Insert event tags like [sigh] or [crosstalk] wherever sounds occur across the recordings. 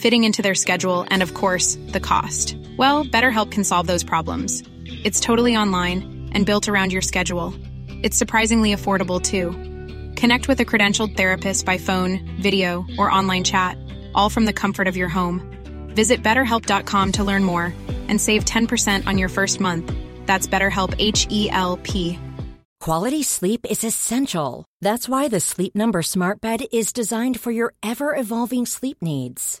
fitting into their schedule, and of course, the cost. Well, BetterHelp can solve those problems. It's totally online and built around your schedule. It's surprisingly affordable too. Connect with a credentialed therapist by phone, video, or online chat, all from the comfort of your home. Visit betterhelp.com to learn more and save 10% on your first month. That's BetterHelp H E L P. Quality sleep is essential. That's why the Sleep Number Smart Bed is designed for your ever evolving sleep needs.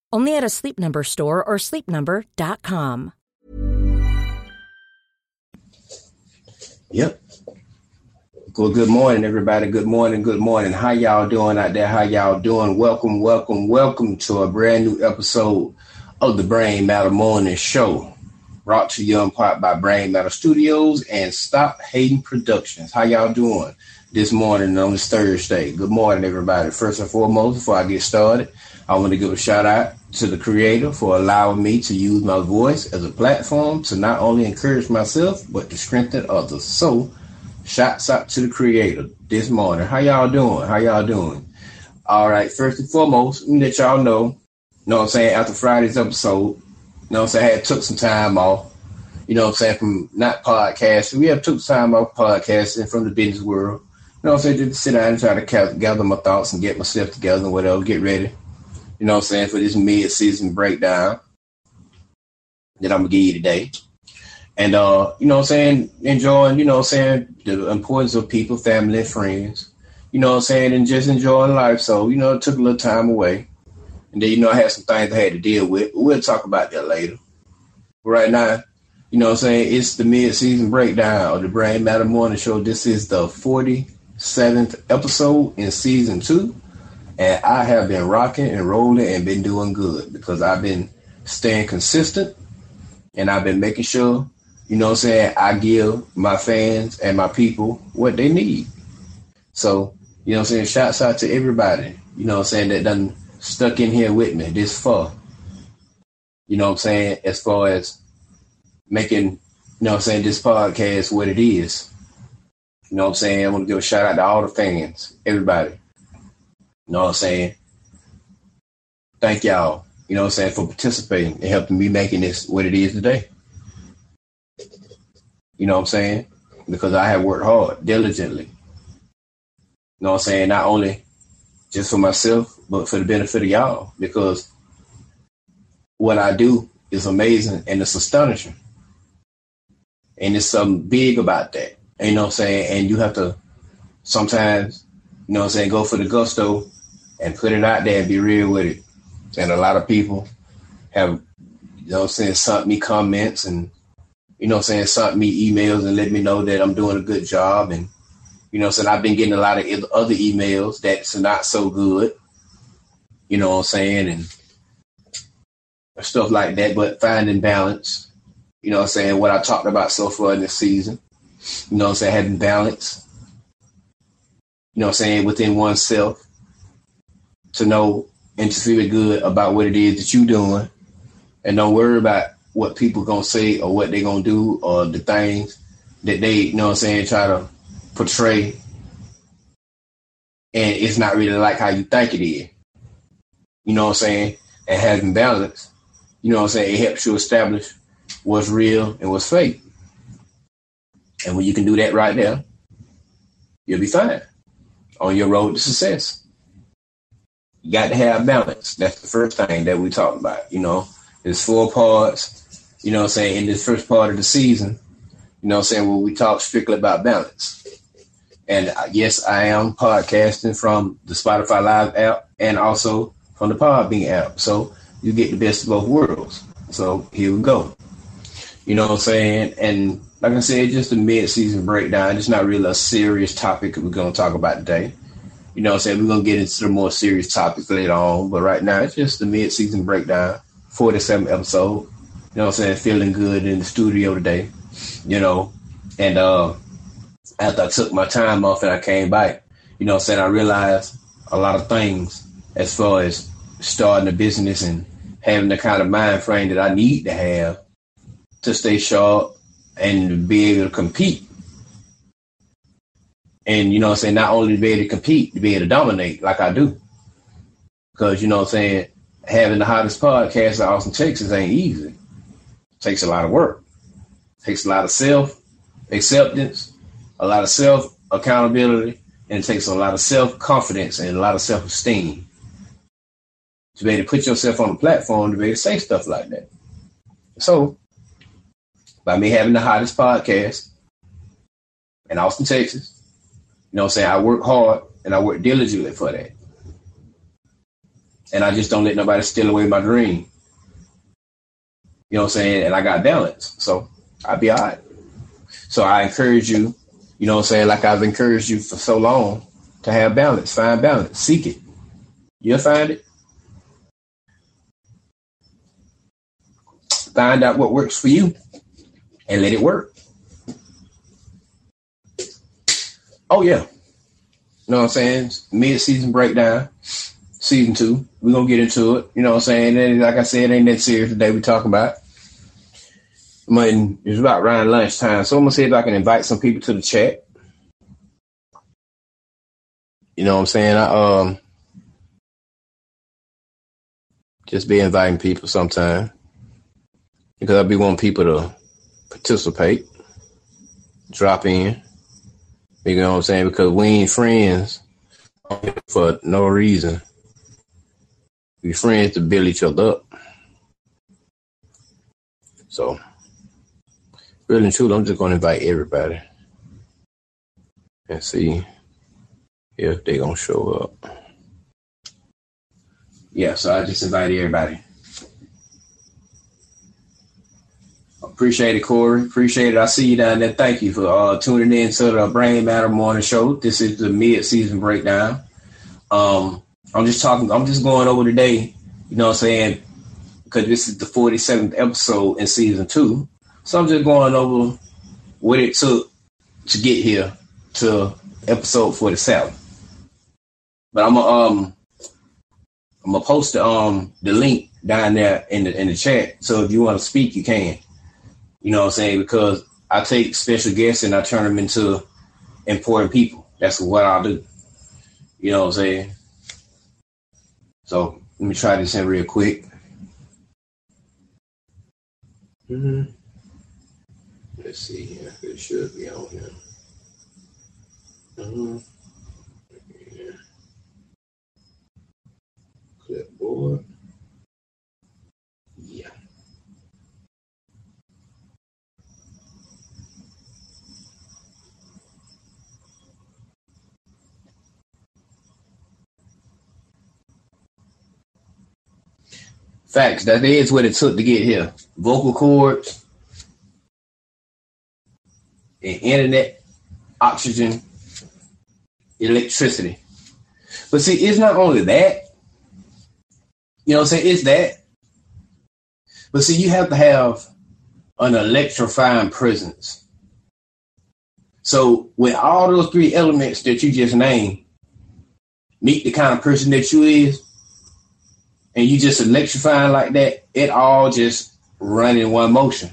Only at a Sleep Number store or sleepnumber.com. Yep. Well, good morning, everybody. Good morning. Good morning. How y'all doing out there? How y'all doing? Welcome, welcome, welcome to a brand new episode of the Brain Matter Morning Show. Brought to you in part by Brain Matter Studios and Stop Hating Productions. How y'all doing this morning on this Thursday? Good morning, everybody. First and foremost, before I get started, I want to give a shout out to the creator for allowing me to use my voice as a platform to not only encourage myself, but to strengthen others. So, shouts out to the creator this morning. How y'all doing? How y'all doing? All right, first and foremost, let me let y'all know, you know what I'm saying, after Friday's episode, you know what I'm saying, I took some time off, you know what I'm saying, from not podcasting. We have took time off podcasting from the business world. You know what I'm saying, just sit down and try to gather my thoughts and get myself together and whatever, get ready. You know what I'm saying, for this mid-season breakdown that I'm gonna give you today. And uh, you know what I'm saying, enjoying, you know what I'm saying, the importance of people, family, friends. You know what I'm saying, and just enjoying life. So, you know, it took a little time away. And then, you know, I had some things I had to deal with. We'll talk about that later. But right now, you know what I'm saying, it's the mid-season breakdown of the Brain Matter Morning Show. This is the 47th episode in season two. And I have been rocking and rolling and been doing good because I've been staying consistent and I've been making sure, you know what I'm saying, I give my fans and my people what they need. So, you know what I'm saying, shouts out to everybody, you know what I'm saying, that done stuck in here with me this far. You know what I'm saying, as far as making, you know what I'm saying, this podcast what it is. You know what I'm saying? I want to give a shout out to all the fans, everybody. You know what I'm saying? Thank y'all, you know what I'm saying, for participating and helping me making this what it is today. You know what I'm saying? Because I have worked hard, diligently. You know what I'm saying? Not only just for myself, but for the benefit of y'all. Because what I do is amazing and it's astonishing. And there's something big about that. You know what I'm saying? And you have to sometimes, you know what I'm saying, go for the gusto and put it out there and be real with it. And a lot of people have, you know I'm saying, sent me comments and, you know I'm saying, sent me emails and let me know that I'm doing a good job. And, you know, so I've been getting a lot of other emails that's not so good. You know what I'm saying? And stuff like that, but finding balance. You know what I'm saying? What I talked about so far in this season. You know what I'm saying? Having balance. You know what I'm saying? Within oneself to know and to feel good about what it is that you're doing. And don't worry about what people gonna say or what they gonna do or the things that they, you know what I'm saying, try to portray. And it's not really like how you think it is. You know what I'm saying? And having balance you know what I'm saying? It helps you establish what's real and what's fake. And when you can do that right there, you'll be fine on your road to success. You got to have balance. That's the first thing that we talk about. You know, there's four parts, you know I'm saying, in this first part of the season, you know I'm saying, where we talk strictly about balance. And uh, yes, I am podcasting from the Spotify Live app and also from the Podbean app. So you get the best of both worlds. So here we go. You know what I'm saying? And like I said, just a mid-season breakdown. It's not really a serious topic we're going to talk about today. You know what I'm saying? We're going to get into the more serious topics later on. But right now, it's just the mid-season breakdown, 47 episode. You know what I'm saying? Feeling good in the studio today. You know, and uh, after I took my time off and I came back, you know what I'm saying? I realized a lot of things as far as starting a business and having the kind of mind frame that I need to have to stay sharp and be able to compete. And you know I'm saying, not only to be able to compete, to be able to dominate like I do. Because you know I'm saying, having the hottest podcast in Austin, Texas ain't easy. It takes a lot of work. It takes a lot of self acceptance, a lot of self accountability, and it takes a lot of self confidence and a lot of self esteem to be able to put yourself on a platform to be able to say stuff like that. So, by me having the hottest podcast in Austin, Texas, you know what I'm saying? I work hard and I work diligently for that. And I just don't let nobody steal away my dream. You know what I'm saying? And I got balance. So I'll be all right. So I encourage you, you know what I'm saying? Like I've encouraged you for so long to have balance, find balance, seek it. You'll find it. Find out what works for you and let it work. Oh yeah. You know what I'm saying? Mid season breakdown, season two. We're gonna get into it. You know what I'm saying? And like I said, ain't that serious today we talking about. it's about around lunchtime. So I'm gonna see if I can invite some people to the chat. You know what I'm saying? I um just be inviting people sometime because I be wanting people to participate, drop in. You know what I'm saying? Because we ain't friends for no reason. We friends to build each other up. So, really and truly, I'm just to invite everybody and see if they to show up. Yeah, so I just invited everybody. Appreciate it, Corey. Appreciate it. I see you down there. Thank you for uh, tuning in to the Brain Matter Morning Show. This is the mid-season breakdown. Um, I'm just talking. I'm just going over today. You know what I'm saying? Because this is the 47th episode in season two. So I'm just going over what it took to get here to episode 47. But I'm gonna um I'm gonna post the um the link down there in the in the chat. So if you want to speak, you can. You know what I'm saying? Because I take special guests and I turn them into important people. That's what I'll do. You know what I'm saying? So let me try this in real quick. Mm-hmm. Let's see here. It should be on here. Uh-huh. Yeah. Clipboard. Yeah. Facts. That is what it took to get here. Vocal cords, and internet, oxygen, electricity. But see, it's not only that. You know what I'm saying? It's that. But see, you have to have an electrifying presence. So with all those three elements that you just named, meet the kind of person that you is, and you just electrifying like that, it all just run in one motion.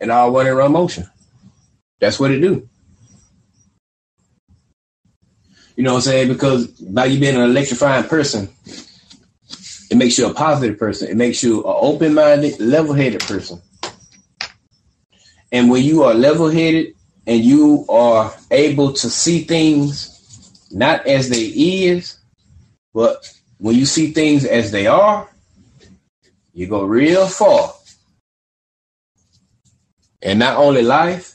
And all run in one motion. That's what it do. You know what I'm saying? Because by you being an electrifying person, it makes you a positive person. It makes you an open-minded, level-headed person. And when you are level-headed and you are able to see things not as they is, but when you see things as they are, you go real far. And not only life,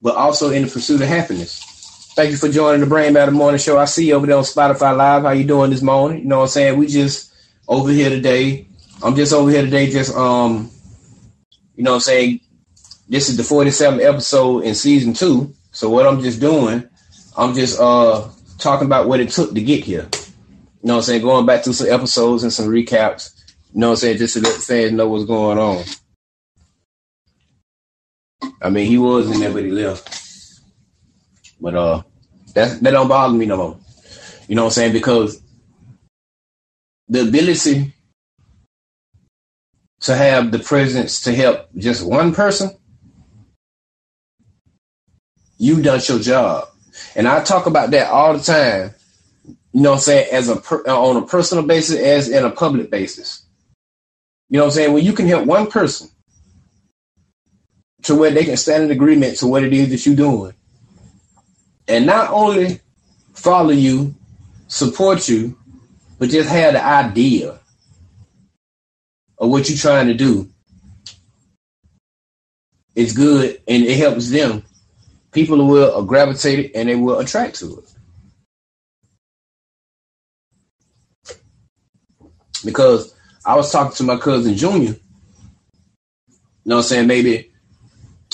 but also in the pursuit of happiness. Thank you for joining the Brain Matter Morning Show. I see you over there on Spotify Live. How you doing this morning? You know what I'm saying? We just over here today. I'm just over here today, just um, you know what I'm saying, this is the 47th episode in season two. So what I'm just doing, I'm just uh talking about what it took to get here. You know what I'm saying? Going back to some episodes and some recaps. You know what I'm saying? Just to let fans know what's going on. I mean, he was in there, but he left. But uh, that that don't bother me no more. You know what I'm saying? Because the ability to have the presence to help just one person you done your job. And I talk about that all the time. You know I'm saying? As a per, on a personal basis, as in a public basis. You know I'm saying? When you can help one person to where they can stand in agreement to what it is that you're doing, and not only follow you, support you, but just have the idea of what you're trying to do. It's good and it helps them people will gravitate and they will attract to it. Because I was talking to my cousin Junior, you know what I'm saying, maybe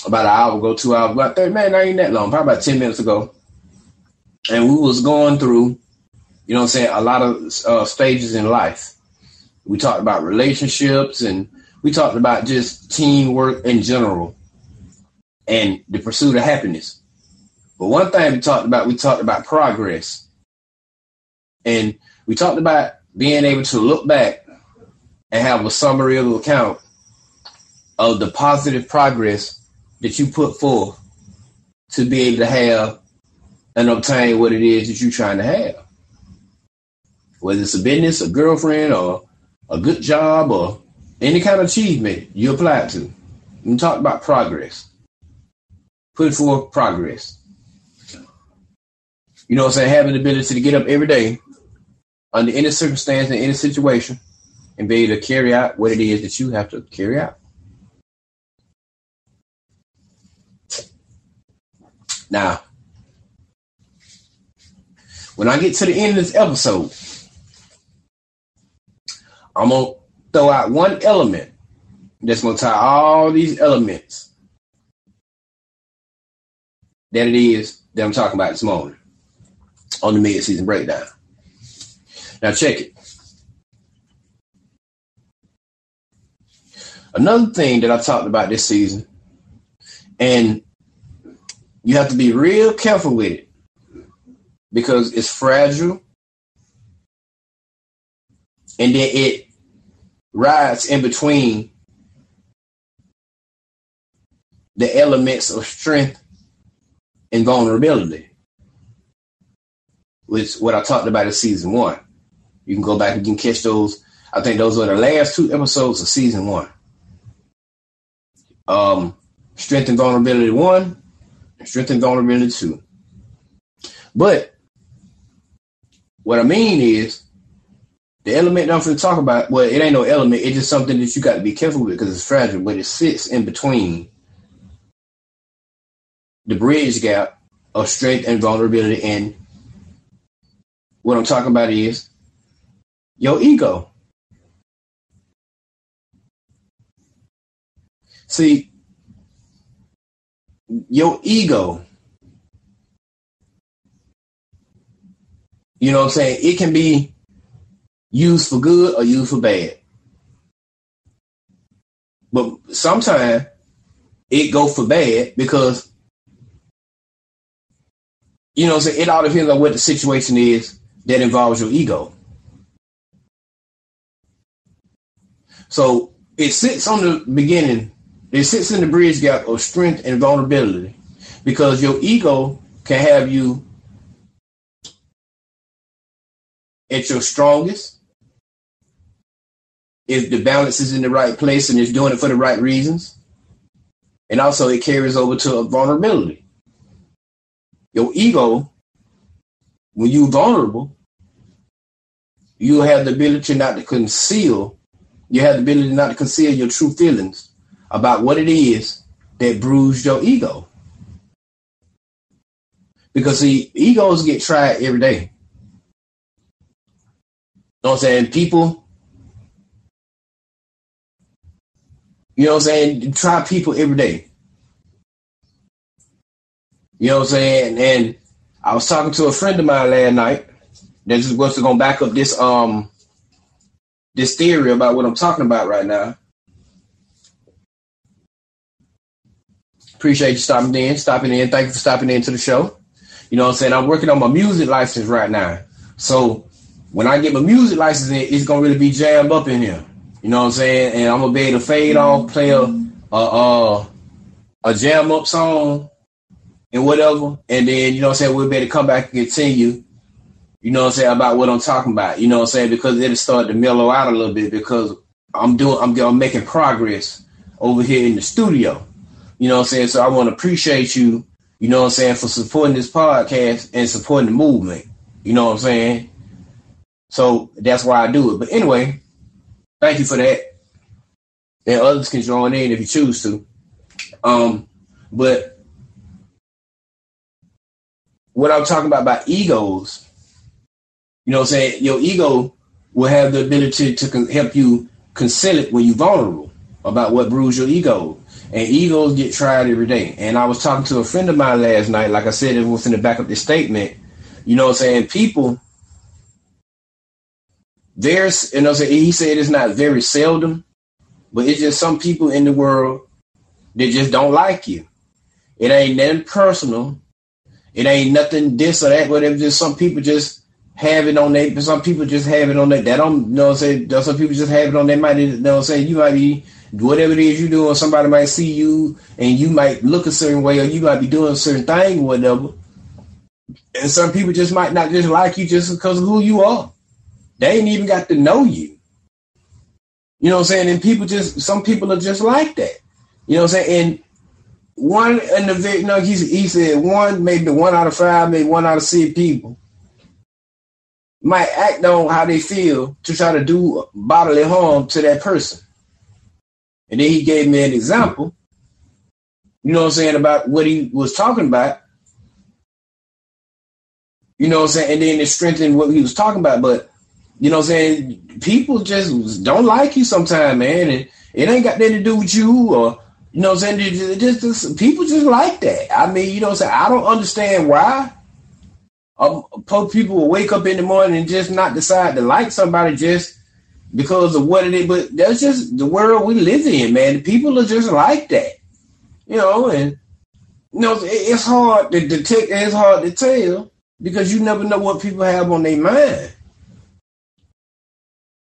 about an hour ago, two hours, about 30, man, not even that long, probably about 10 minutes ago. And we was going through, you know what I'm saying, a lot of uh, stages in life. We talked about relationships and we talked about just teamwork in general and the pursuit of happiness. But one thing we talked about, we talked about progress. And we talked about being able to look back and have a summary of account of the positive progress that you put forth to be able to have and obtain what it is that you're trying to have. Whether it's a business, a girlfriend, or a good job, or any kind of achievement you apply to. We talk about progress put forth progress. You know what I'm saying? Having the ability to get up every day under any circumstance and any situation and be able to carry out what it is that you have to carry out. Now, when I get to the end of this episode, I'm going to throw out one element that's going to tie all these elements that it is that I'm talking about this morning on the mid-season breakdown. Now check it. Another thing that I talked about this season, and you have to be real careful with it because it's fragile and then it rides in between the elements of strength and vulnerability, which what I talked about in season one. You can go back and you can catch those. I think those are the last two episodes of season one. Um, strength and vulnerability one, strength and vulnerability two. But what I mean is the element I'm going to talk about. Well, it ain't no element. It's just something that you got to be careful with because it's fragile. But it sits in between the bridge gap of strength and vulnerability. And what I'm talking about is your ego. See, your ego, you know what I'm saying? It can be used for good or used for bad. But sometimes it go for bad because you know, so it all depends on what the situation is that involves your ego. So it sits on the beginning, it sits in the bridge gap of strength and vulnerability because your ego can have you at your strongest if the balance is in the right place and it's doing it for the right reasons. And also it carries over to a vulnerability your ego, when you're vulnerable, you have the ability not to conceal, you have the ability not to conceal your true feelings about what it is that bruised your ego. Because see, egos get tried every day. You know what I'm saying? People, you know what I'm saying? Try people every day. You know what I'm saying? And I was talking to a friend of mine last night that just going to back up this um this theory about what I'm talking about right now. Appreciate you stopping in, stopping in. Thank you for stopping into the show. You know what I'm saying? I'm working on my music license right now. So when I get my music license in, it's gonna really be jammed up in here. You know what I'm saying? And I'm gonna be able to fade off, play a a, a, a jam up song and whatever. And then, you know I'm saying, we'll be able to come back and continue, you know I'm saying, about what I'm talking about. You know I'm saying? Because it'll start to mellow out a little bit because I'm doing I'm, I'm making progress over here in the studio. You know I'm saying? So I want to appreciate you, you know I'm saying, for supporting this podcast and supporting the movement. You know what I'm saying? So that's why I do it. But anyway, thank you for that. And others can join in if you choose to. Um, but what I'm talking about about egos, you know what I'm saying? Your ego will have the ability to con- help you conceal it when you're vulnerable about what bruised your ego. And egos get tried every day. And I was talking to a friend of mine last night, like I said, it was in the back of this statement. You know what I'm saying? People, there's, you know what I'm saying? He said it's not very seldom, but it's just some people in the world that just don't like you. It ain't nothing personal. It ain't nothing this or that, whatever. Just some people just have it on their. Some people just have it on their. That don't you know what I'm saying. Some people just have it on their mind. You know what I'm saying. You might be whatever it is you're doing. Somebody might see you and you might look a certain way, or you might be doing a certain thing, whatever. And some people just might not just like you just because of who you are. They ain't even got to know you. You know what I'm saying? And people just some people are just like that. You know what I'm saying? And one in the you know, he, he said one, maybe one out of five, maybe one out of six people might act on how they feel to try to do bodily harm to that person. And then he gave me an example, you know what I'm saying, about what he was talking about. You know what I'm saying? And then it strengthened what he was talking about. But, you know what I'm saying? People just don't like you sometimes, man. And it ain't got nothing to do with you or you know what I'm saying? Just, just, people just like that. I mean, you know what I'm saying? I don't understand why. Um, people will wake up in the morning and just not decide to like somebody just because of what it is. But that's just the world we live in, man. People are just like that. You know, and you know, it's hard to detect it's hard to tell because you never know what people have on their mind.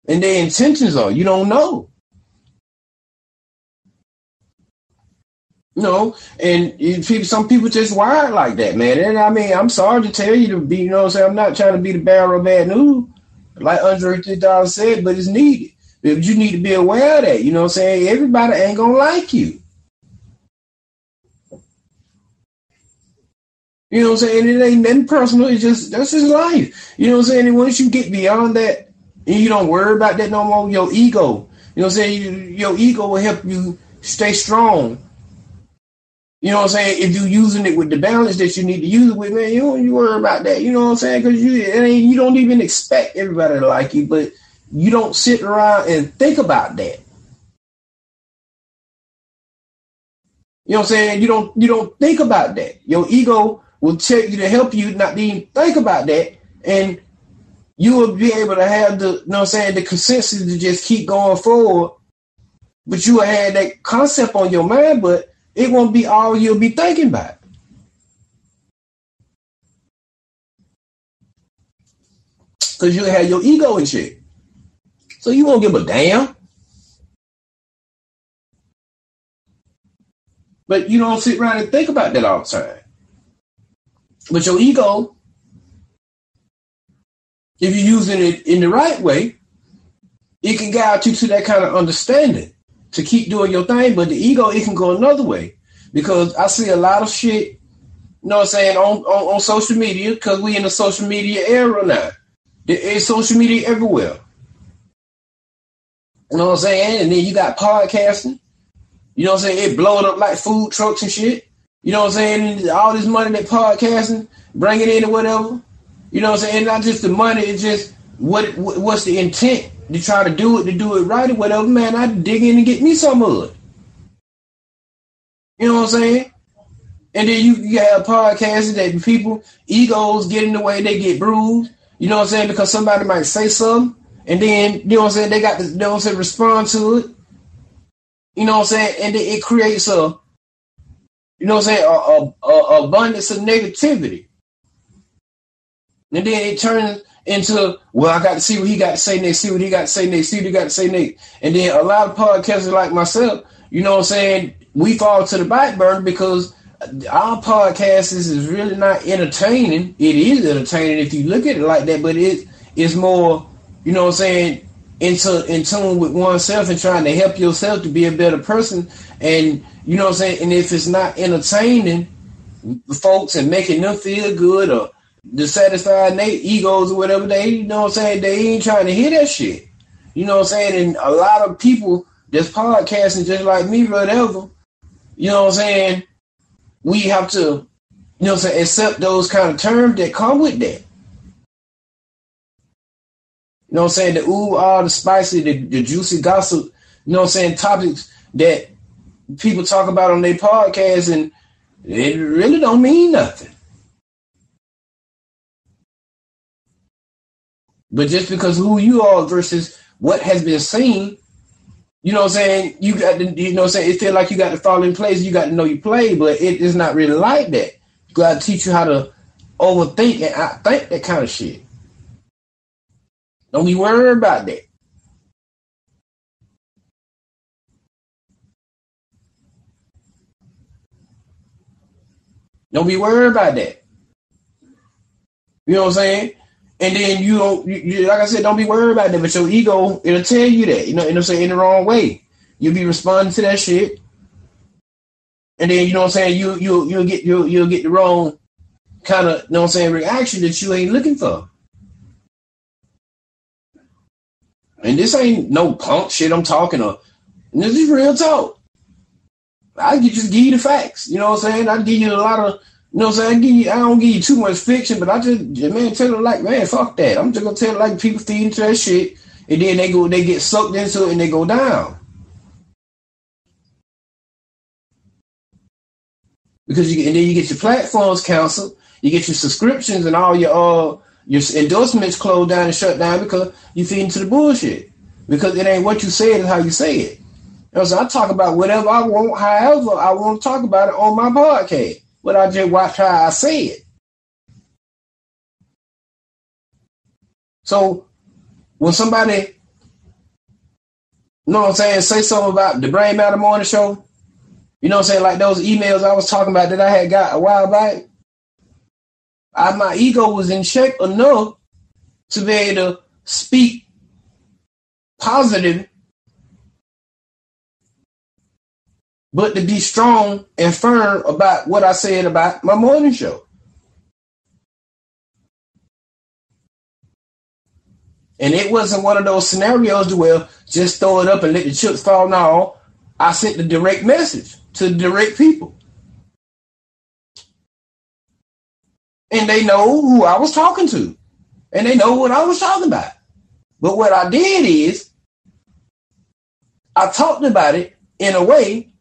and their intentions are. You don't know. You know, and people, some people just wired like that, man. And I mean, I'm sorry to tell you to be, you know I'm saying? I'm not trying to be the barrel of bad news, like Andre 3000 said, but it's needed. You need to be aware of that. You know what I'm saying? Everybody ain't going to like you. You know what I'm saying? It ain't nothing personal. It's just, that's his life. You know what I'm saying? And once you get beyond that and you don't worry about that no more, your ego, you know I'm saying? your ego will help you stay strong you know what I'm saying? If you're using it with the balance that you need to use it with, man, you don't you worry about that. You know what I'm saying? Because you you don't even expect everybody to like you, but you don't sit around and think about that. You know what I'm saying? You don't you don't think about that. Your ego will tell you to help you not even think about that, and you will be able to have the you know what I'm saying the consensus to just keep going forward. But you have that concept on your mind, but it won't be all you'll be thinking about. Because you have your ego and shit. So you won't give a damn. But you don't sit around and think about that all the time. But your ego, if you're using it in the right way, it can guide you to that kind of understanding to keep doing your thing, but the ego, it can go another way. Because I see a lot of shit, you know what I'm saying, on, on, on social media, because we in the social media era now. There is social media everywhere. You know what I'm saying? And then you got podcasting. You know what I'm saying? It blowing up like food trucks and shit. You know what I'm saying? All this money that podcasting, bring it in or whatever. You know what I'm saying? Not just the money, it's just what what's the intent to try to do it, to do it right or whatever, man, I dig in and get me some of it. You know what I'm saying? And then you, you have podcasts that people, egos get in the way, they get bruised. You know what I'm saying? Because somebody might say something, and then, you know what I'm saying, they got to, you know what I'm saying, respond to it. You know what I'm saying? And then it creates a, you know what I'm saying, a, a, a abundance of negativity. And then it turns into, well, I got to see what he got to say next, see what he got to say next, see what he got to say next. And then a lot of podcasters like myself, you know what I'm saying, we fall to the back burner because our podcast is, is really not entertaining. It is entertaining if you look at it like that, but it is more, you know what I'm saying, into in tune with oneself and trying to help yourself to be a better person. And you know what I'm saying? And if it's not entertaining the folks and making them feel good or to satisfy their egos or whatever. They, you know what I'm saying? They ain't trying to hear that shit. You know what I'm saying? And a lot of people that's podcasting just like me, whatever, you know what I'm saying? We have to, you know what I'm saying, accept those kind of terms that come with that. You know what I'm saying? The ooh, all the spicy, the, the juicy gossip, you know what I'm saying, topics that people talk about on their podcast and it really don't mean nothing. But just because who you are versus what has been seen, you know what I'm saying? You got to, you know what I'm saying? It feel like you got to fall in place. You got to know you play, but it is not really like that. You got to teach you how to overthink and think that kind of shit. Don't be worried about that. Don't be worried about that. You know what I'm saying? And then you don't, you, you, like I said, don't be worried about that. But your ego, it'll tell you that, you know, I'm saying in the wrong way. You'll be responding to that shit, and then you know what I'm saying. You you you'll get you you'll get the wrong kind of, you know what I'm saying, reaction that you ain't looking for. And this ain't no punk shit I'm talking of. This is real talk. I just give you the facts. You know what I'm saying? I give you a lot of you know what I'm saying? I, give you, I don't give you too much fiction, but I just, man, tell them like, man, fuck that. I'm just gonna tell like people feed into that shit, and then they go, they get sucked into it, and they go down. Because you, and then you get your platforms canceled, you get your subscriptions and all your uh your endorsements closed down and shut down because you feed into the bullshit. Because it ain't what you say, it's how you say it. You know, so I talk about whatever I want, however I want to talk about it on my podcast but I just watch how I say it. So when somebody You know what I'm saying? Say something about the Brain Matter Morning Show. You know what I'm saying? Like those emails I was talking about that I had got a while back. I, my ego was in check enough to be able to speak positive, but to be strong and firm about what I said about my morning show. And it wasn't one of those scenarios where just throw it up and let the chips fall. No, I sent the direct message to the direct people. And they know who I was talking to. And they know what I was talking about. But what I did is I talked about it in a way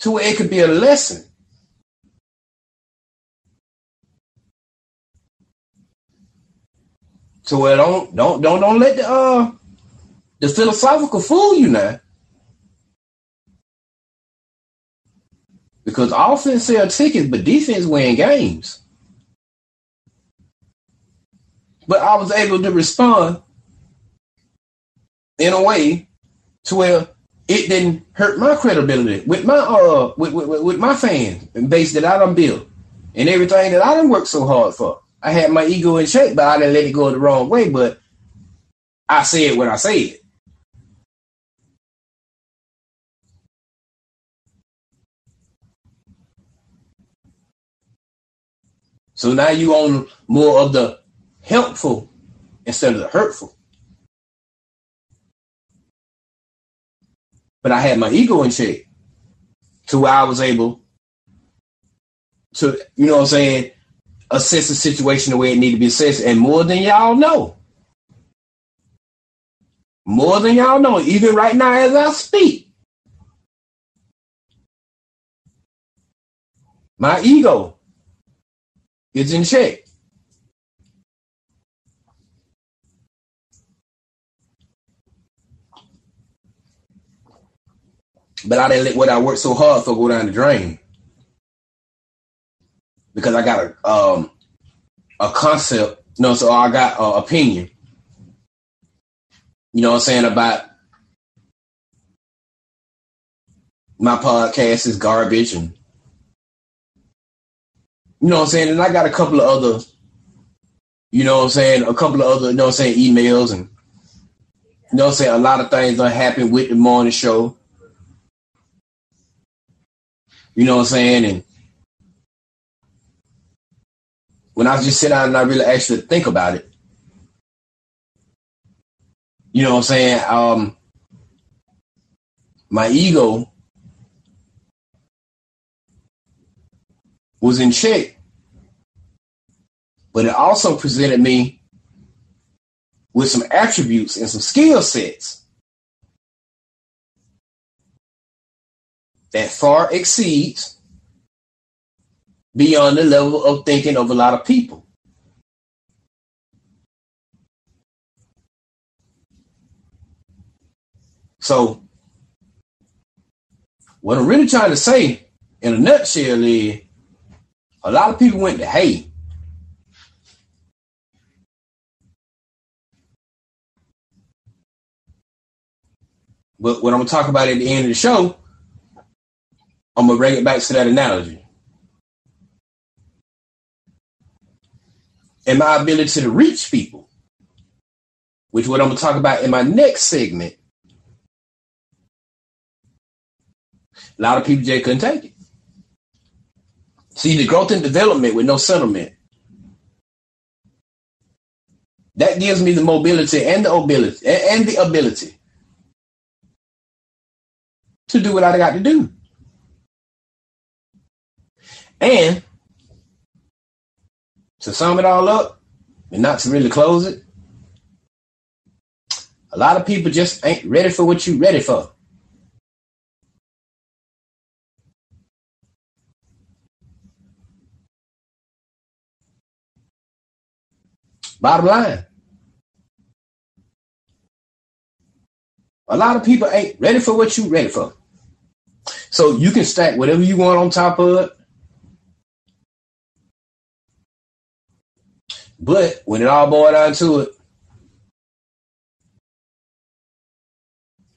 to where it could be a lesson. To where don't don't don't don't let the uh the philosophical fool you now. Because offense sell tickets, but defense win games. But I was able to respond in a way to where it didn't hurt my credibility with my uh with, with, with my fan base that I done built and everything that I done worked so hard for. I had my ego in check, but I didn't let it go the wrong way. But I said what I said. So now you own more of the helpful instead of the hurtful. But I had my ego in check to where I was able to, you know what I'm saying, assess the situation the way it needed to be assessed. And more than y'all know. More than y'all know, even right now as I speak. My ego is in check. But I didn't let what I worked so hard for go down the drain. Because I got a um a concept, you know, so I got an opinion. You know what I'm saying about my podcast is garbage and you know what I'm saying? And I got a couple of other, you know what I'm saying, a couple of other, you know what I'm saying, emails and you know what I'm saying, a lot of things that happen with the morning show. You know what I'm saying? And when I just sit down and I really actually think about it, you know what I'm saying? Um, my ego was in check, but it also presented me with some attributes and some skill sets that far exceeds beyond the level of thinking of a lot of people. So, what I'm really trying to say in a nutshell is a lot of people went to hate. But what I'm gonna talk about at the end of the show, I'm gonna bring it back to that analogy. And my ability to reach people, which what I'm gonna talk about in my next segment. A lot of people just couldn't take it. See the growth and development with no settlement. That gives me the mobility and the ability and the ability to do what I got to do. And to sum it all up, and not to really close it, a lot of people just ain't ready for what you ready for. Bottom line. A lot of people ain't ready for what you ready for. So you can stack whatever you want on top of it. But when it all boils down to it,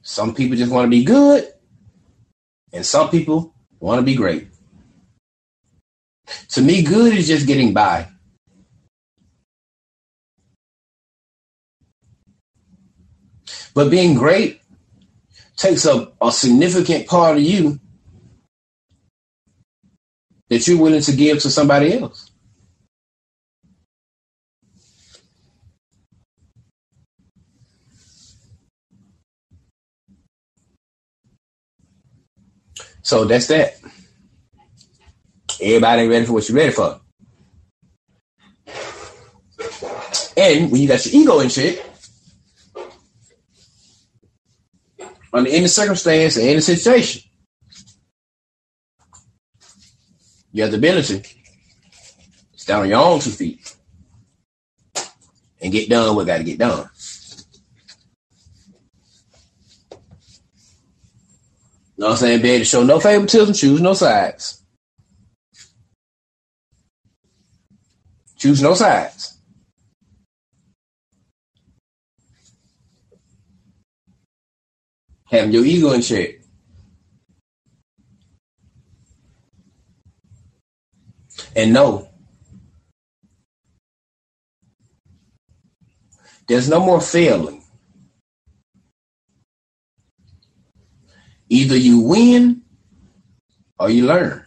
Some people just want to be good, and some people want to be great. To me, good is just getting by. But being great takes up a significant part of you that you're willing to give to somebody else. So that's that. Everybody ready for what you're ready for. And when you got your ego in check, under any circumstance or any situation, you have the ability to stand on your own two feet and get done what got to get done. Know what I'm saying? Be able to show no favoritism, choose no sides. Choose no sides. Have your ego in check. And no, there's no more failing. Either you win or you learn.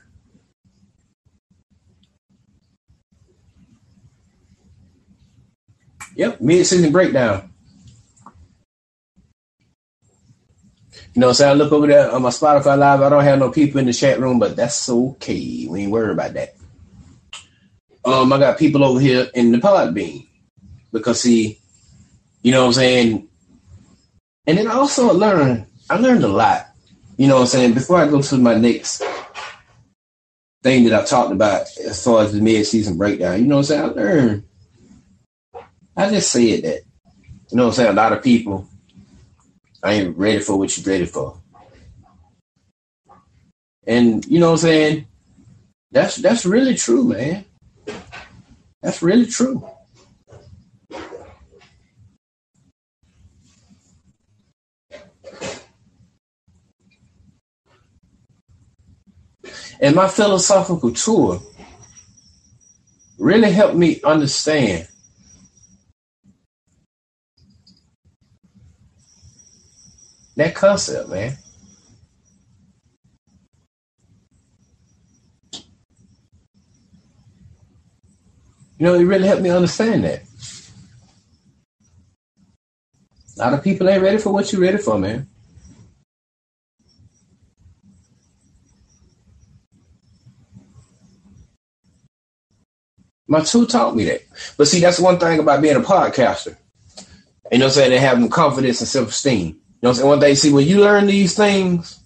Yep, mid-season breakdown. You know, so I look over there on my Spotify live. I don't have no people in the chat room, but that's okay. We ain't worried about that. Um, I got people over here in the pod Podbean because see, you know what I'm saying. And then also I learned, I learned a lot. You know what I'm saying. Before I go to my next thing that I talked about as far as the mid-season breakdown, you know what I'm saying. I learned I just said that. You know what I'm saying? A lot of people I ain't ready for what you're ready for. And you know what I'm saying? That's that's really true, man. That's really true. And my philosophical tour really helped me understand that concept, man. You know, it really helped me understand that. A lot of people ain't ready for what you're ready for, man. My two taught me that. But see, that's one thing about being a podcaster. You know what I'm saying? And having confidence and self esteem. You know what I'm saying? One day, see, when you learn these things,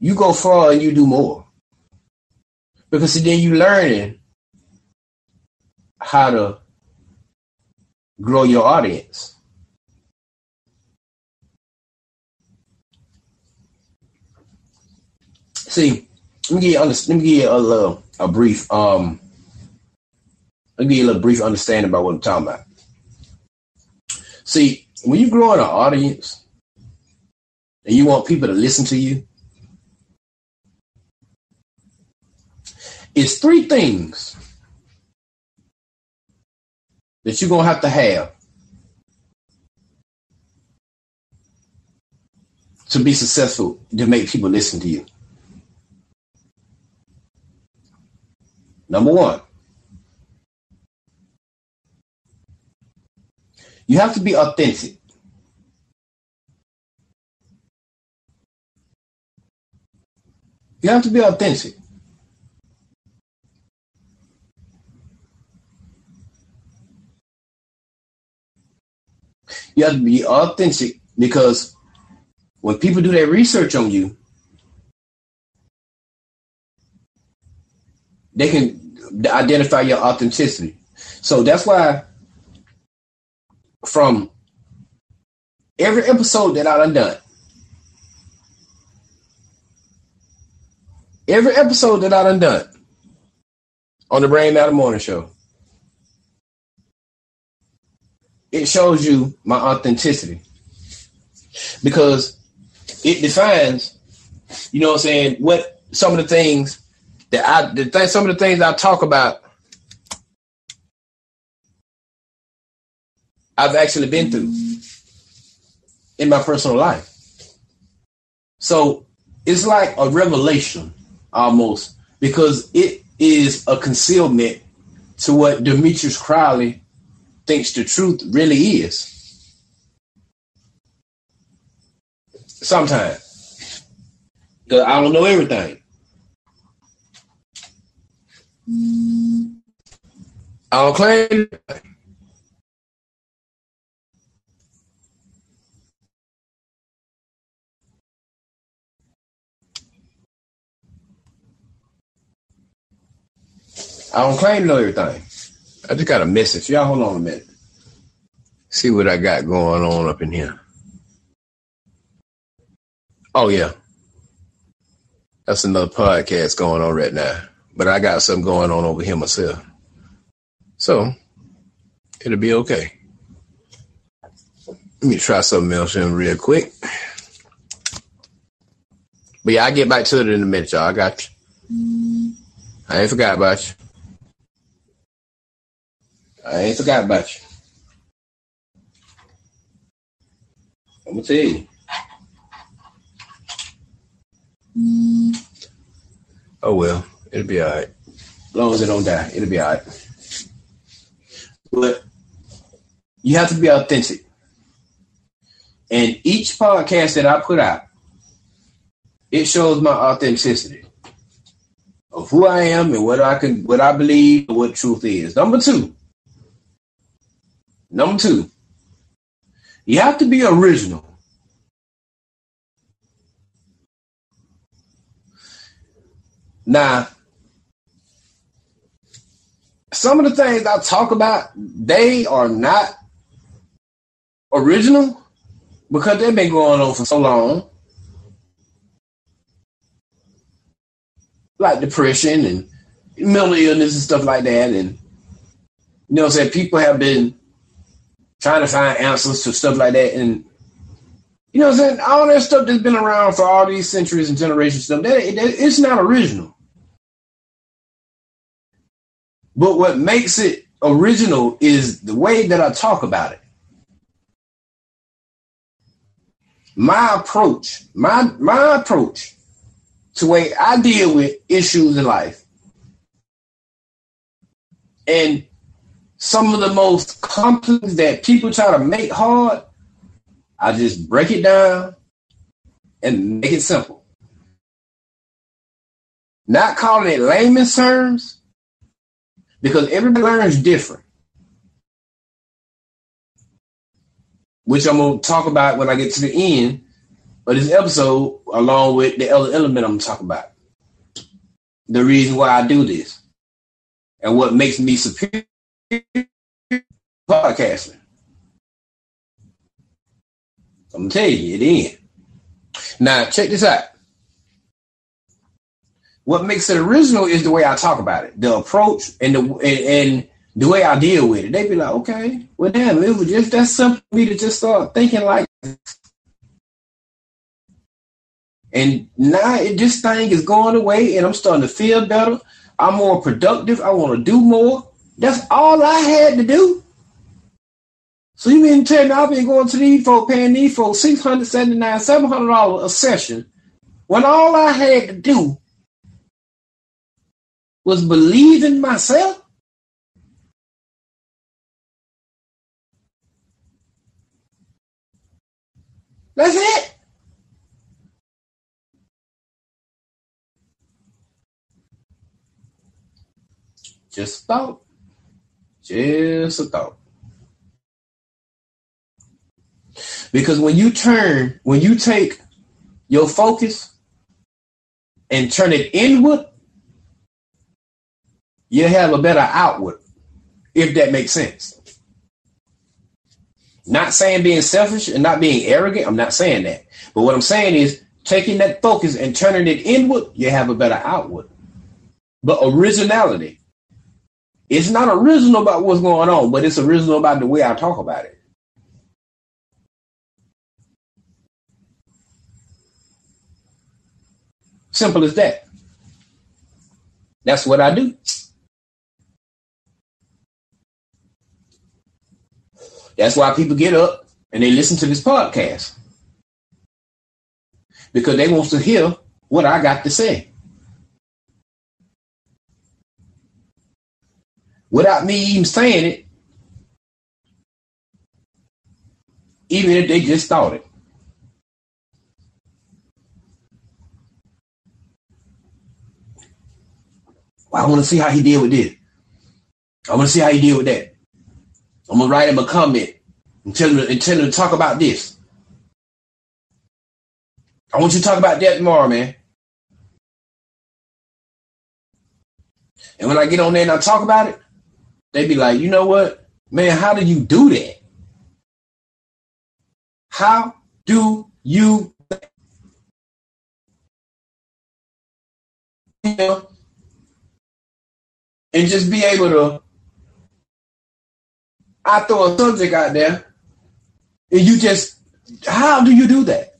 you go far and you do more. Because see, then you learning how to grow your audience. See, let me give you, let me give you a little, a brief, um, me give you a little brief understanding about what I'm talking about. See, when you grow an audience and you want people to listen to you, it's three things that you're gonna have to have to be successful to make people listen to you. Number one, you have to be authentic. You have to be authentic. You have to be authentic because when people do their research on you, they can identify your authenticity. So that's why from every episode that I've done, every episode that I've done on the Brain Matter Morning Show, it shows you my authenticity. because it defines, you know what I'm saying, what some of the things that I the th- some of the things I talk about I've actually been through in my personal life. So it's like a revelation almost because it is a concealment to what Demetrius Crowley thinks the truth really is. Sometimes. Because I don't know everything. I don't claim I don't claim to know everything. I just got a message. Y'all hold on a minute. See what I got going on up in here. Oh yeah. That's another podcast going on right now. But I got something going on over here myself. So it'll be okay. Let me try something else in real quick. But yeah, I'll get back to it in a minute, y'all. I got you. I ain't forgot about you. I ain't forgot about you. I'm gonna tell you. Oh well, it'll be all right. As long as it don't die, it'll be all right. But you have to be authentic. And each podcast that I put out, it shows my authenticity of who I am and what I can, what I believe, and what truth is. Number two, Number two, you have to be original. Now, some of the things I talk about, they are not original because they've been going on for so long. Like depression and mental illness and stuff like that. And, you know I'm saying? People have been trying to find answers to stuff like that. And you know I'm saying? All that stuff that's been around for all these centuries and generations, stuff that, that it's not original. But what makes it original is the way that I talk about it. My approach, my my approach to way I deal with issues in life. And some of the most complex that people try to make hard, I just break it down and make it simple. Not calling it layman's terms because everybody learns different. Which I'm going to talk about when I get to the end of this episode, along with the other element I'm to talk about. The reason why I do this and what makes me superior podcasting. I'm gonna tell you it in. Now check this out. What makes it original is the way I talk about it, the approach, and the and, and the way I deal with it. They be like, okay, well, damn, it was just that simple for me to just start thinking like. And now it, this thing is going away, and I'm starting to feel better. I'm more productive. I want to do more. That's all I had to do. So you mean tell me I've been going to these folks, paying these folks six hundred seventy nine, seven hundred dollars a session, when all I had to do was believing myself? That's it. Just a thought. Just a thought. Because when you turn, when you take your focus and turn it inward, you have a better outward, if that makes sense. Not saying being selfish and not being arrogant, I'm not saying that. But what I'm saying is taking that focus and turning it inward, you have a better outward. But originality, it's not original about what's going on, but it's original about the way I talk about it. Simple as that. That's what I do. That's why people get up and they listen to this podcast. Because they want to hear what I got to say. Without me even saying it, even if they just thought it. I want to see how he did with this. I want to see how he did with that. I'm gonna write him a comment and tell him and tell him to talk about this. I want you to talk about that tomorrow, man. And when I get on there and I talk about it, they be like, you know what, man? How do you do that? How do you? You know, and just be able to. I throw a subject out there, and you just, how do you do that?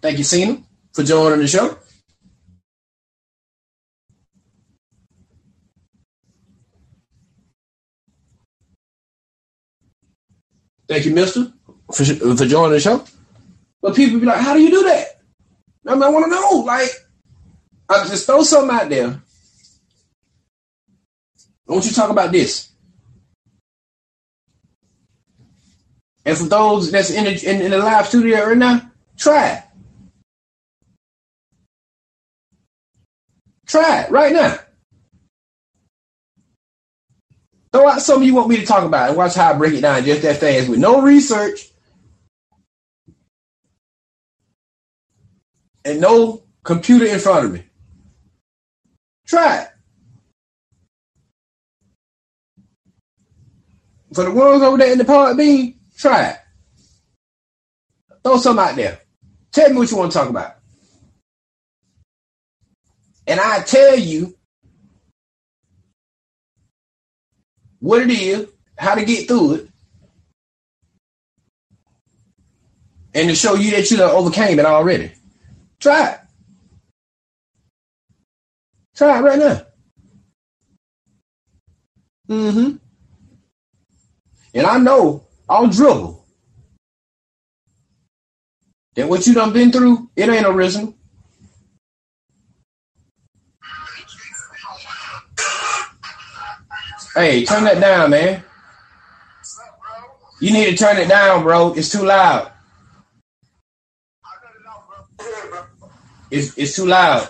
Thank you, Cena, for joining the show. Thank you, Mister, for, for joining the show. But people be like, how do you do that? I, mean, I want to know. Like, I just throw something out there. I want you to talk about this. And for those that's in the, in, in the live studio right now, try it. Try it right now. Throw out something you want me to talk about and watch how I break it down just that fast with no research and no computer in front of me. Try it. For the ones over there in the Podbean, try it. Throw something out there. Tell me what you want to talk about. And I tell you what it is, how to get through it, and to show you that you overcame it already. Try it. Try it right now. Mm-hmm. And I know I'll dribble. then what you done been through, it ain't original. Hey, turn that down, man. You need to turn it down, bro. It's too loud. It's it's too loud.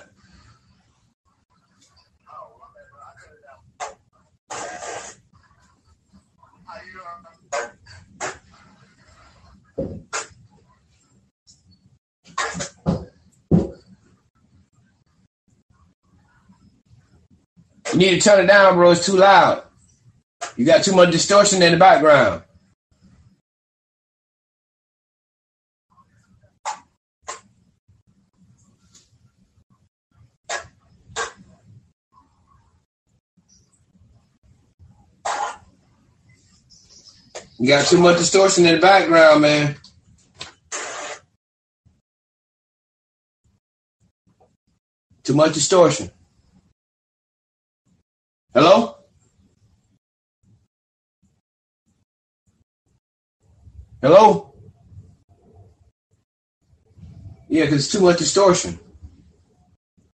You need to turn it down, bro. It's too loud. You got too much distortion in the background. You got too much distortion in the background, man. Too much distortion. Hello? Hello? Yeah, because it's too much distortion.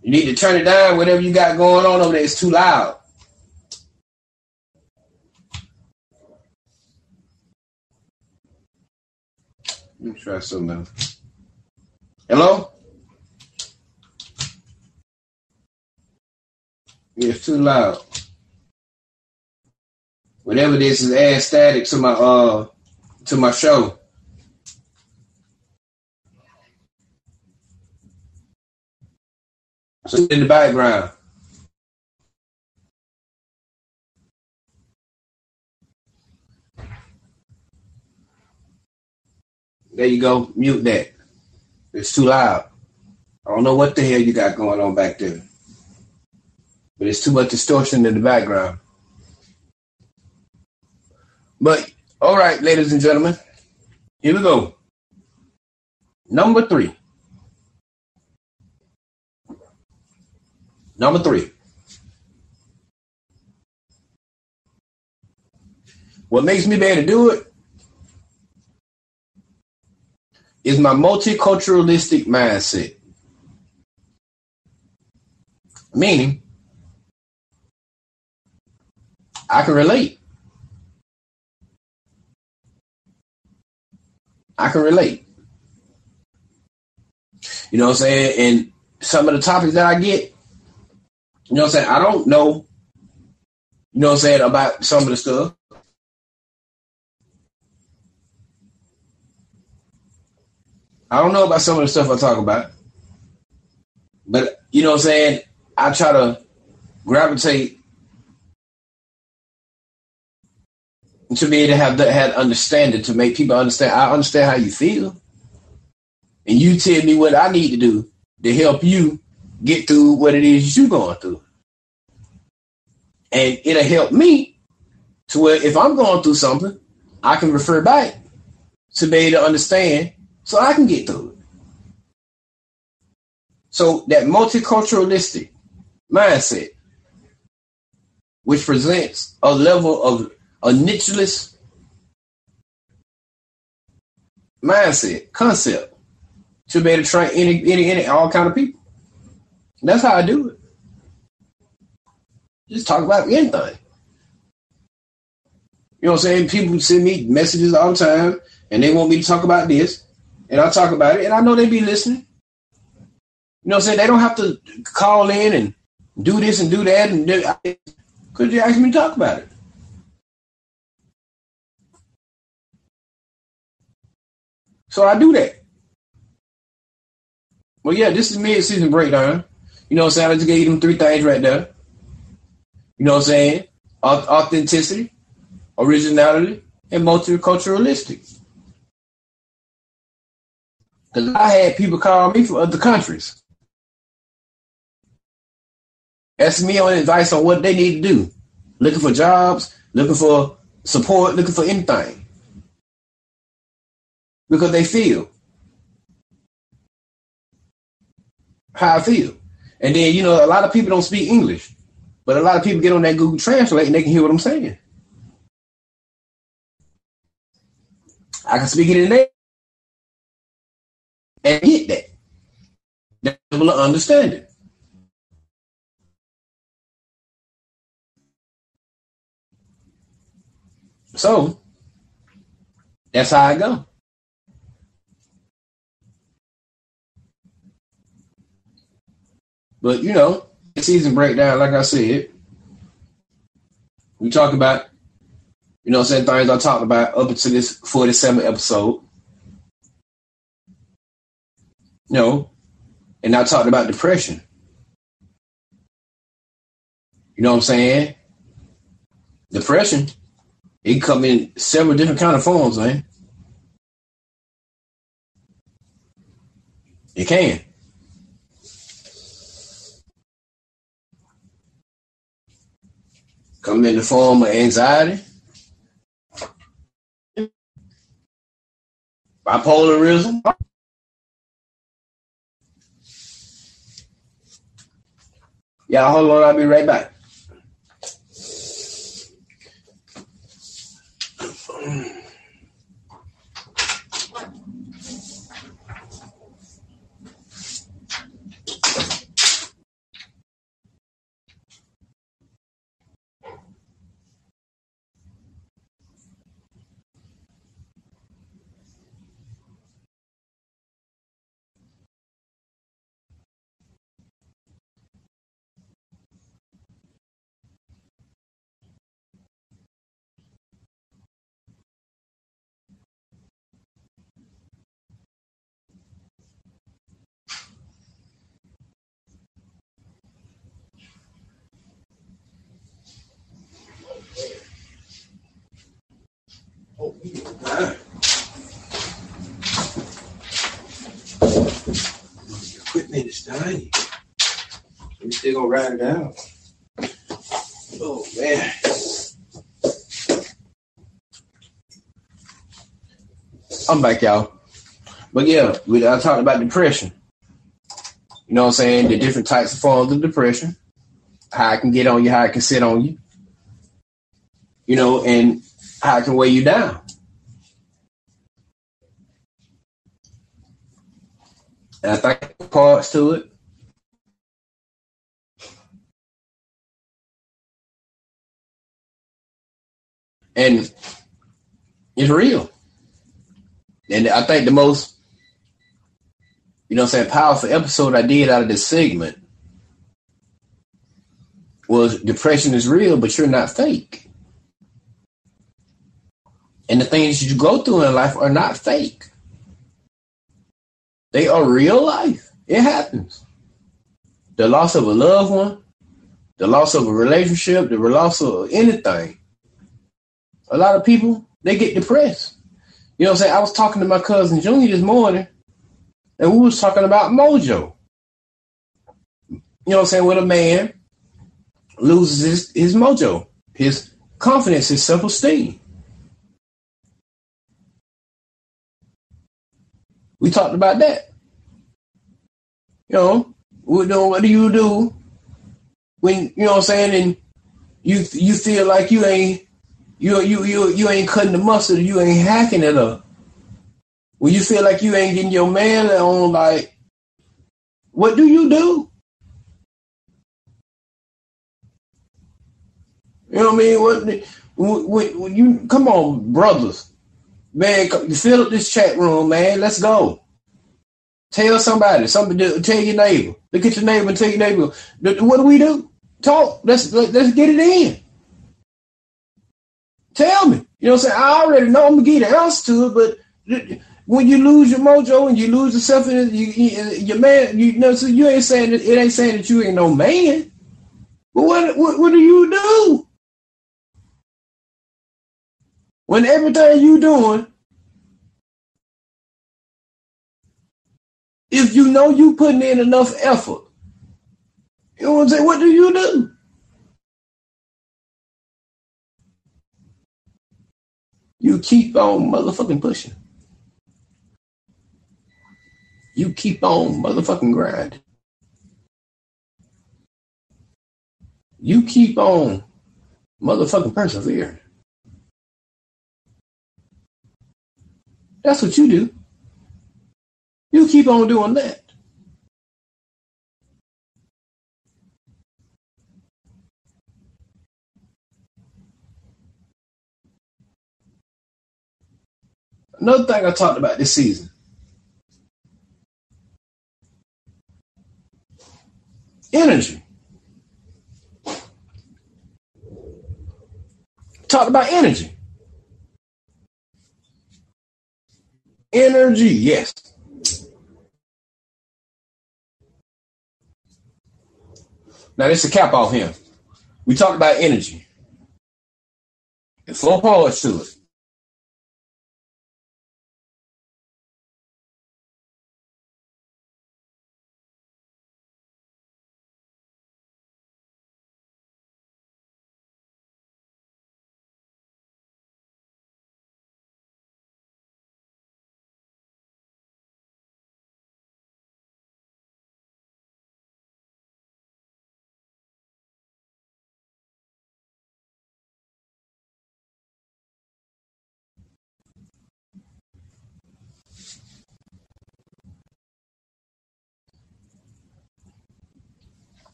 You need to turn it down. Whatever you got going on over there, it's too loud. Let me try something else. Hello? Yeah, it's too loud. Whatever this is add static to my uh to my show. So in the background. There you go. Mute that. It's too loud. I don't know what the hell you got going on back there. But it's too much distortion in the background. But all right, ladies and gentlemen, here we go. Number three. Number three. What makes me better to do it is my multiculturalistic mindset. Meaning, I can relate. I can relate. You know what I'm saying? And some of the topics that I get, you know what I'm saying? I don't know, you know what I'm saying, about some of the stuff. I don't know about some of the stuff I talk about. But you know what I'm saying? I try to gravitate to be able to have that had understanding to make people understand. I understand how you feel. And you tell me what I need to do to help you get through what it is you're going through. And it'll help me to where if I'm going through something, I can refer back to be able to understand so I can get through it. So that multiculturalistic mindset, which presents a level of a nicheless mindset, concept, to be able to train any, any, any, all kind of people. That's how I do it. Just talk about anything. You know what I'm saying? People send me messages all the time and they want me to talk about this. And I talk about it and I know they be listening. You know what I'm saying? They don't have to call in and do this and do that and do could you ask me to talk about it? So I do that. Well, yeah, this is mid-season breakdown. You know what I'm saying? I just gave them three things right there. You know what I'm saying? Authenticity, originality, and multiculturalistic. Because I had people call me from other countries. Asking me on advice on what they need to do. Looking for jobs, looking for support, looking for anything. Because they feel how I feel. And then, you know, a lot of people don't speak English, but a lot of people get on that Google Translate and they can hear what I'm saying. I can speak it in there and get that. That level of understanding. So that's how I go. But you know, season breakdown, like I said, we talk about, you know, saying things I talked about up until this 47 episode. You know, and I talked about depression. You know what I'm saying? Depression, it come in several different kind of forms, man. It can. Come in the form of anxiety, bipolarism. Y'all hold on, I'll be right back. [clears throat] Equipment is dying. Still gonna ride it out. Oh man. I'm back, y'all. But yeah, we I talked about depression. You know what I'm saying? The different types of forms of depression. how I can get on you, how I can sit on you, you know, and how I can weigh you down. And I think parts to it. And it's real. And I think the most, you know I'm saying, powerful episode I did out of this segment was depression is real, but you're not fake. And the things you go through in life are not fake. They are real life. It happens. The loss of a loved one, the loss of a relationship, the loss of anything. A lot of people, they get depressed. You know what I'm saying? I was talking to my cousin Junior this morning, and we was talking about mojo. You know what I'm saying? When a man loses his, his mojo, his confidence, his self-esteem. We talked about that. You know, what do, what do you do when you know what I'm saying, and you you feel like you ain't you you you you ain't cutting the mustard, you ain't hacking it up. When you feel like you ain't getting your man on, like, what do you do? You know what I mean? What, what, what you come on, brothers, man, fill up this chat room, man. Let's go. Tell somebody, somebody, tell your neighbor. Look at your neighbor tell your neighbor. What do we do? Talk. Let's let's get it in. Tell me. You know what I'm saying? I already know I'm gonna get the answer to it, but when you lose your mojo and you lose yourself in you, you, your man, you know, so you ain't saying that it ain't saying that you ain't no man. But what what, what do you do? When everything you doing, if you know you putting in enough effort, you know what I'm saying? What do you do? You keep on motherfucking pushing. You keep on motherfucking grinding. You keep on motherfucking persevering. That's what you do. You keep on doing that. Another thing I talked about this season. Energy. Talked about energy. Energy, yes. Now this is a cap off him. We talked about energy. And four parts to it.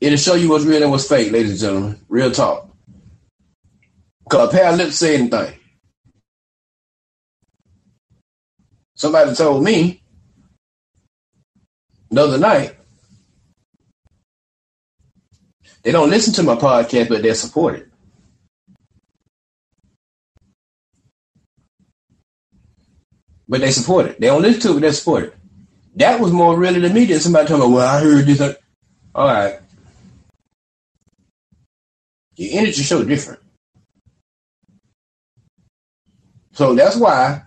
It'll show you what's real and what's fake, ladies and gentlemen. Real talk. Cause a pair of lips say anything. Somebody told me the other night they don't listen to my podcast, but they support it. But they support it. They don't listen to it, but they support it. That was more really than me than somebody told me, well, I heard this. All right. Your energy so different. So that's why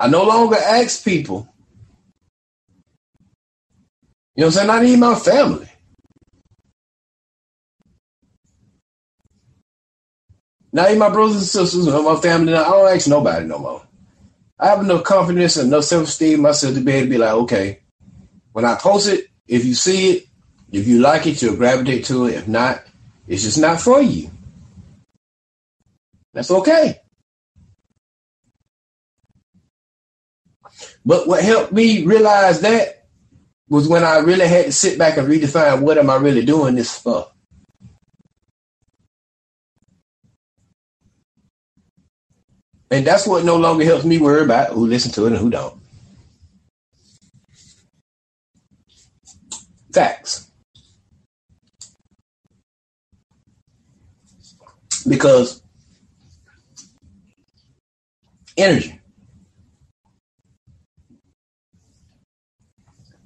I no longer ask people. You know what I'm saying? Not even my family. Not even my brothers and sisters or my family. I don't ask nobody no more. I have enough confidence and enough self esteem myself to be able to be like, okay, when I post it, if you see it, If you like it, you'll gravitate to it. If not, it's just not for you. That's okay. But what helped me realize that was when I really had to sit back and redefine what am I really doing this for? And that's what no longer helps me worry about who listen to it and who don't. Facts. Because energy.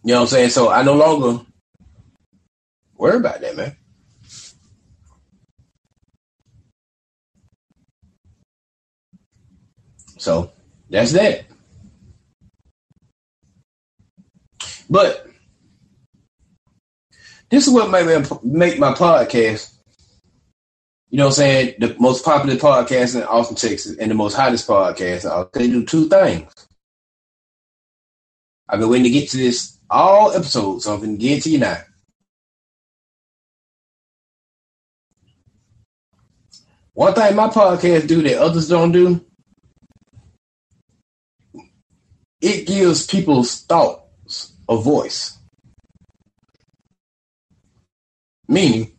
You know what I'm saying? So I no longer worry about that, man. So that's that. But this is what made me make my podcast. You know what I'm saying? The most popular podcast in Austin, Texas, and the most hottest podcast. I'll tell you two things. I've been waiting to get to this all episodes, so I'm to get to you now. One thing my podcast do that others don't do, it gives people's thoughts a voice. Meaning,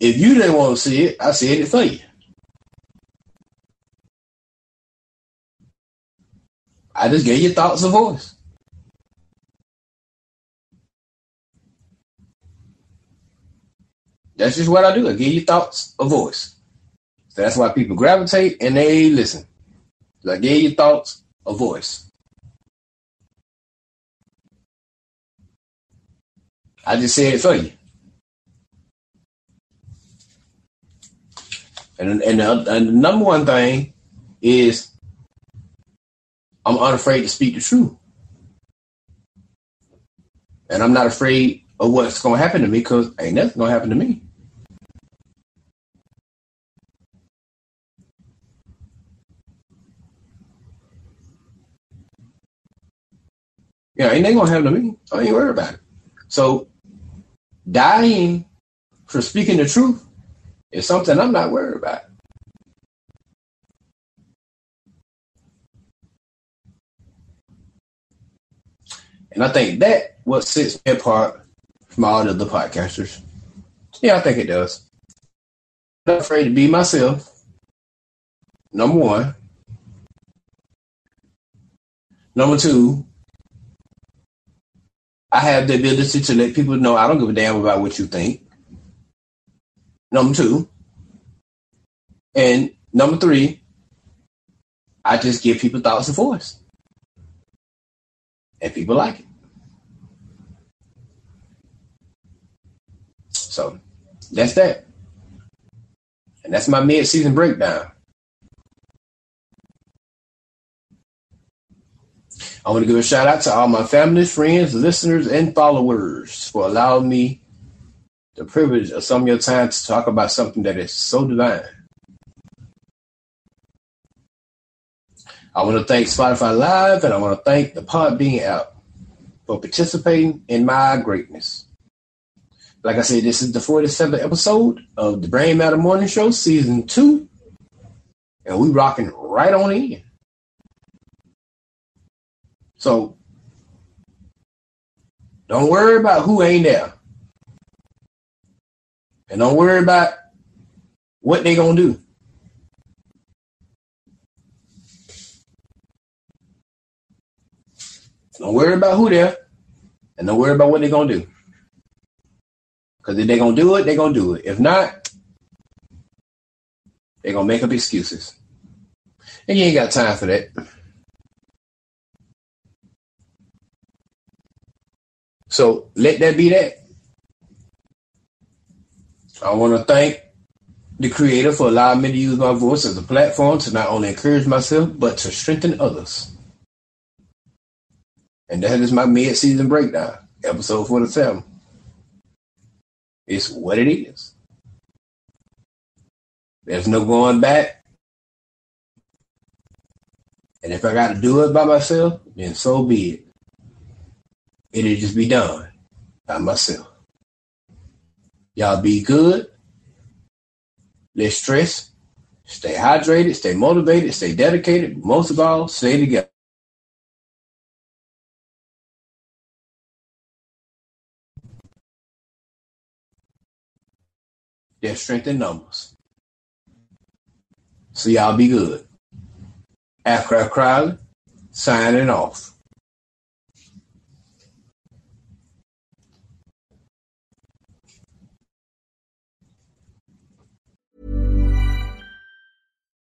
if you didn't want to see it, I said it for you. I just gave your thoughts a voice. That's just what I do. I give your thoughts a voice. So that's why people gravitate and they listen. I gave your thoughts a voice. I just said it for you. And and the, and the number one thing is I'm unafraid to speak the truth. And I'm not afraid of what's going to happen to me because ain't nothing going to happen to me. Yeah, ain't they going to happen to me? I ain't worried about it. So dying for speaking the truth is something I'm not worried about. And I think that what sets me apart from all the other podcasters. Yeah, I think it does. I'm not afraid to be myself. Number one. Number two, I have the ability to let people know I don't give a damn about what you think. Number two. And number three, I just give people thoughts and voice. And people like it. So that's that. And that's my mid season breakdown. I want to give a shout out to all my family, friends, listeners, and followers for allowing me the privilege of some of your time to talk about something that is so divine. I want to thank Spotify Live and I want to thank the Podbean app for participating in my greatness. Like I said, this is the 47th episode of the Brain Matter Morning Show, Season 2. And we rocking right on in. So don't worry about who ain't there. And don't worry about what they gonna do. Don't worry about who they're, and don't worry about what they're gonna do. Because if they're gonna do it, they're gonna do it. If not, they're gonna make up excuses. And you ain't got time for that. So let that be that. I want to thank the creator for allowing me to use my voice as a platform to not only encourage myself, but to strengthen others. And that is my mid season breakdown, episode 47. It's what it is. There's no going back. And if I got to do it by myself, then so be it. It'll just be done by myself. Y'all be good. Less stress. Stay hydrated. Stay motivated. Stay dedicated. Most of all, stay together. There's strength in numbers. So y'all be good. Aircraft Crowley, signing off.